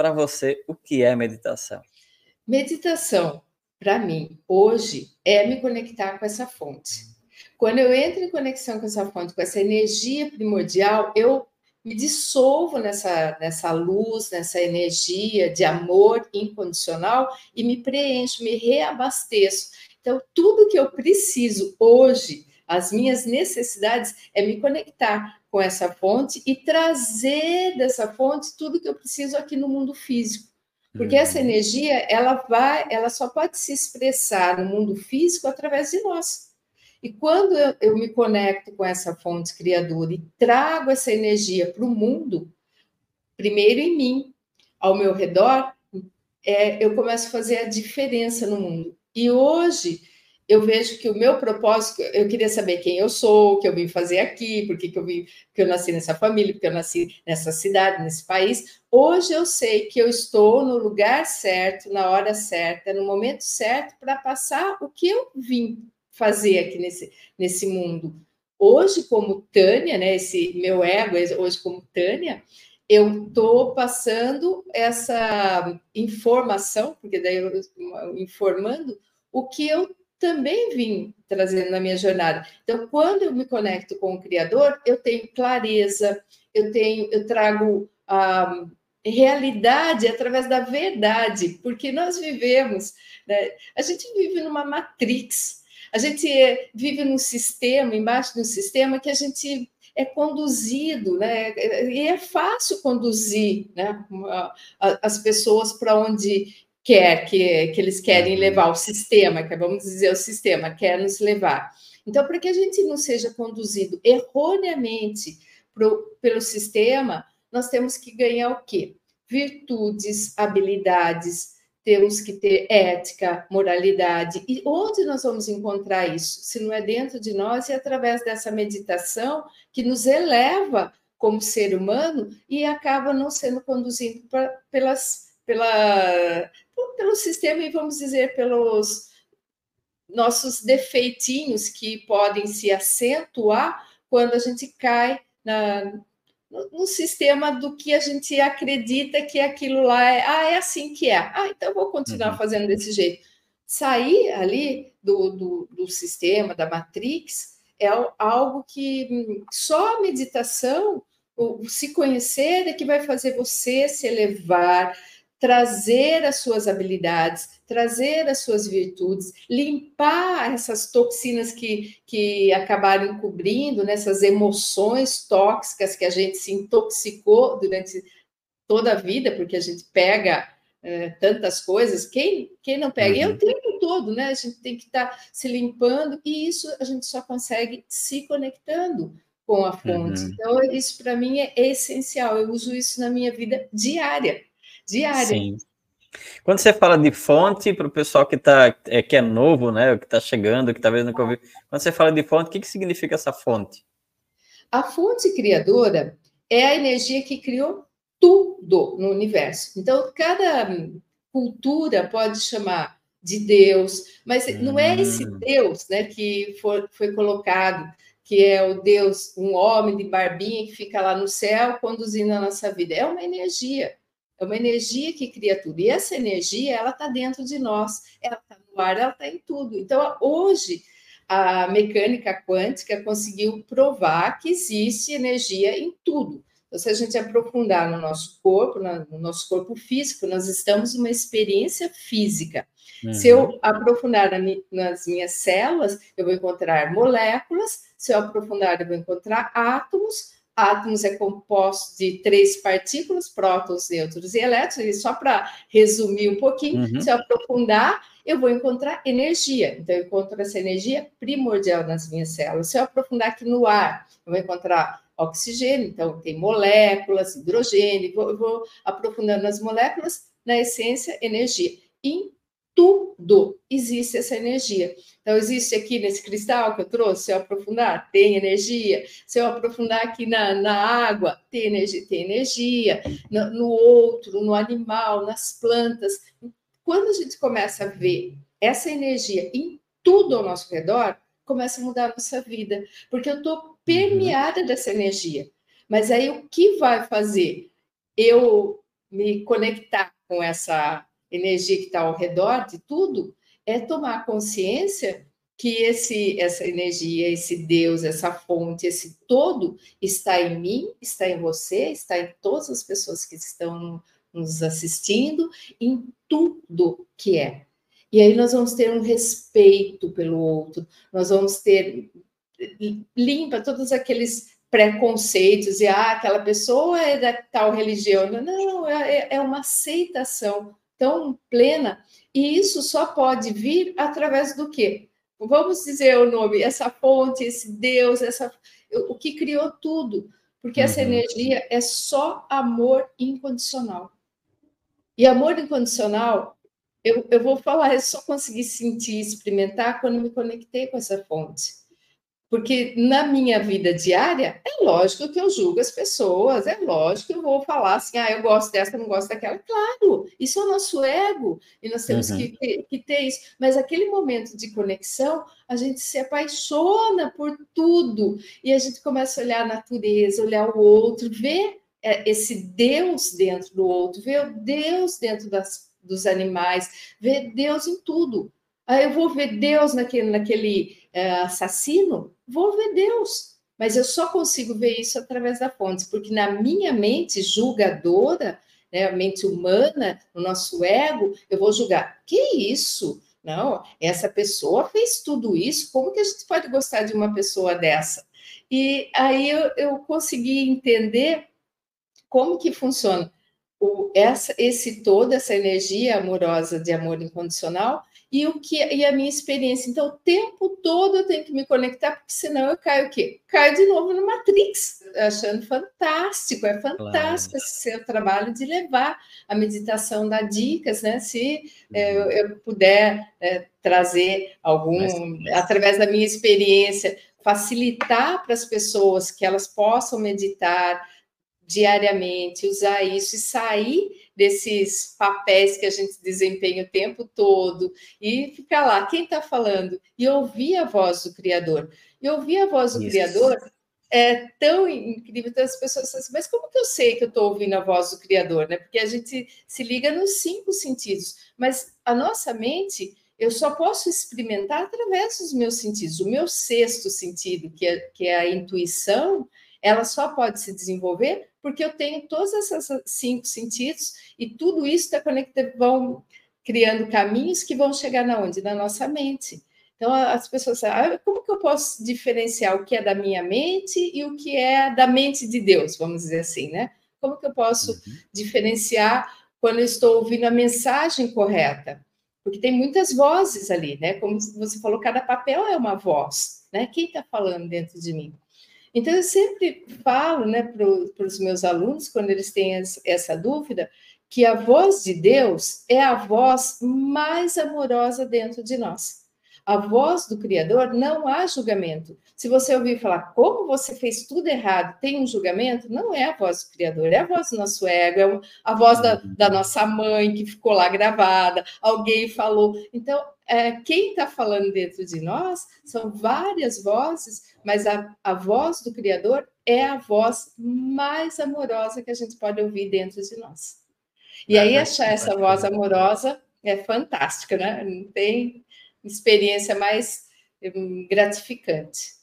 para você, o que é meditação? Meditação, para mim, hoje, é me conectar com essa fonte. Quando eu entro em conexão com essa fonte, com essa energia primordial, eu me dissolvo nessa, nessa luz, nessa energia de amor incondicional e me preencho, me reabasteço. Então, tudo que eu preciso hoje, as minhas necessidades, é me conectar com essa fonte e trazer dessa fonte tudo que eu preciso aqui no mundo físico. Porque uhum. essa energia, ela vai, ela só pode se expressar no mundo físico através de nós. E quando eu, eu me conecto com essa fonte criadora e trago essa energia para o mundo, primeiro em mim, ao meu redor, é, eu começo a fazer a diferença no mundo. E hoje eu vejo que o meu propósito, eu queria saber quem eu sou, o que eu vim fazer aqui, por que eu vim, porque eu nasci nessa família, porque eu nasci nessa cidade, nesse país. Hoje eu sei que eu estou no lugar certo, na hora certa, no momento certo para passar o que eu vim fazer aqui nesse, nesse mundo. Hoje, como Tânia, né, esse meu ego, hoje como Tânia, eu estou passando essa informação, porque daí eu informando o que eu também vim trazendo na minha jornada. Então, quando eu me conecto com o Criador, eu tenho clareza, eu tenho, eu trago a realidade através da verdade, porque nós vivemos, né, a gente vive numa matrix, a gente vive num sistema, embaixo de um sistema que a gente é conduzido, né? E é fácil conduzir né? as pessoas para onde quer que, que eles querem uhum. levar o sistema, que vamos dizer o sistema quer nos levar. Então, para que a gente não seja conduzido erroneamente pro, pelo sistema, nós temos que ganhar o quê? Virtudes, habilidades, temos que ter ética, moralidade. E onde nós vamos encontrar isso? Se não é dentro de nós e através dessa meditação que nos eleva como ser humano e acaba não sendo conduzido pra, pelas, pela, pelo sistema e vamos dizer pelos nossos defeitinhos que podem se acentuar quando a gente cai na, no sistema do que a gente acredita que aquilo lá é, ah, é assim que é. Ah, então vou continuar uhum. fazendo desse jeito. Sair ali do, do, do, sistema, da Matrix, é algo que hum, só a meditação, o se conhecer é que vai fazer você se elevar, trazer as suas habilidades, trazer as suas virtudes, limpar essas toxinas que, que acabaram encobrindo, nessas né, emoções tóxicas que a gente se intoxicou durante toda a vida, porque a gente pega é, tantas coisas, quem, quem não pega? Uhum. É o tempo todo, né? A gente tem que estar tá se limpando, e isso a gente só consegue se conectando com a fonte. Uhum. Então, isso para mim é essencial, eu uso isso na minha vida diária diária. Sim. Quando você fala de fonte, para o pessoal que, tá, é, que é novo, né, que está chegando, que talvez nunca ouviu, quando você fala de fonte, o que, que significa essa fonte? A fonte criadora é a energia que criou tudo no universo. Então, cada cultura pode chamar de Deus, mas não é esse hum. Deus né, que for, foi colocado, que é o Deus, um homem de barbinha que fica lá no céu conduzindo a nossa vida. É uma energia. É uma energia que cria tudo. E essa energia, ela está dentro de nós, ela está no ar, ela está em tudo. Então, hoje, a mecânica quântica conseguiu provar que existe energia em tudo. Então, se a gente aprofundar no nosso corpo, no nosso corpo físico, nós estamos numa experiência física. Uhum. Se eu aprofundar nas minhas células, eu vou encontrar moléculas, se eu aprofundar, eu vou encontrar átomos, átomos é composto de três partículas, prótons, nêutrons e elétrons, e só para resumir um pouquinho, uhum. se eu aprofundar, eu vou encontrar energia. Então, eu encontro essa energia primordial nas minhas células. Se eu aprofundar aqui no ar, eu vou encontrar oxigênio, então tem moléculas, hidrogênio, vou, vou aprofundando nas moléculas, na essência, energia. Em tudo existe essa energia. Então, existe aqui nesse cristal que eu trouxe, se eu aprofundar, tem energia. Se eu aprofundar aqui na, na água, tem energia, tem energia. No, no outro, no animal, nas plantas. Quando a gente começa a ver essa energia em tudo ao nosso redor, começa a mudar a nossa vida, porque eu estou permeada dessa energia. Mas aí o que vai fazer eu me conectar com essa energia que está ao redor de tudo, é tomar consciência que esse, essa energia, esse Deus, essa fonte, esse todo está em mim, está em você, está em todas as pessoas que estão nos assistindo, em tudo que é. E aí nós vamos ter um respeito pelo outro, nós vamos ter limpa todos aqueles preconceitos e ah, aquela pessoa é da tal religião. Não, é, é uma aceitação tão plena e isso só pode vir através do quê? Vamos dizer o nome, essa fonte, esse Deus, essa o que criou tudo, porque uhum. essa energia é só amor incondicional. E amor incondicional, eu, eu vou falar, eu só consegui sentir, experimentar quando me conectei com essa fonte. Porque na minha vida diária, é lógico que eu julgo as pessoas, é lógico que eu vou falar assim, ah, eu gosto dessa, não gosto daquela. Claro, isso é o nosso ego, e nós temos uhum. que, que, ter isso. Mas aquele momento de conexão, a gente se apaixona por tudo, e a gente começa a olhar a natureza, olhar o outro, ver é, esse Deus dentro do outro, ver o Deus dentro das, dos animais, ver Deus em tudo. Aí eu vou ver Deus naquele, naquele é, assassino, vou ver Deus. Mas eu só consigo ver isso através da fonte, porque na minha mente julgadora, né, a mente humana, o nosso ego, eu vou julgar. Que isso? Não, essa pessoa fez tudo isso, como que a gente pode gostar de uma pessoa dessa? E aí eu, eu consegui entender como que funciona o, essa, esse todo, essa energia amorosa de amor incondicional, e o que e a minha experiência. Então, o tempo todo eu tenho que me conectar, porque senão eu caio o quê? Caio de novo no Matrix, achando fantástico, é fantástico claro. esse seu trabalho de levar a meditação, dar dicas, né? Se eu, eu, puder é, trazer algum, mas, através da minha experiência, facilitar para as pessoas que elas possam meditar diariamente, usar isso e sair desses papéis que a gente desempenha o tempo todo e ficar lá, quem está falando? E ouvir a voz do Criador. E ouvir a voz do isso. Criador é tão incrível, então as pessoas assim, mas como que eu sei que eu estou ouvindo a voz do Criador? Né? Porque a gente se liga nos cinco sentidos, mas a nossa mente eu só posso experimentar através dos meus sentidos. O meu sexto sentido, que é, que é a intuição, ela só pode se desenvolver porque eu tenho todos esses cinco sentidos e tudo isso está conectado, vão criando caminhos que vão chegar na onde? Na nossa mente. Então, as pessoas ah, como que eu posso diferenciar o que é da minha mente e o que é da mente de Deus, vamos dizer assim, né? Como que eu posso uhum. diferenciar quando eu estou ouvindo a mensagem correta? Porque tem muitas vozes ali, né? Como você falou, cada papel é uma voz, né? Quem está falando dentro de mim? Então, eu sempre falo né, para os meus alunos, quando eles têm essa dúvida, que a voz de Deus é a voz mais amorosa dentro de nós. A voz do Criador não há julgamento. Se você ouvir falar como você fez tudo errado, tem um julgamento, não é a voz do Criador, é a voz do nosso ego, é a voz da, da nossa mãe que ficou lá gravada, alguém falou. Então, quem está falando dentro de nós são várias vozes, mas a, a voz do Criador é a voz mais amorosa que a gente pode ouvir dentro de nós. E aí achar essa voz amorosa é fantástica, né? Não tem experiência mais hum, gratificante.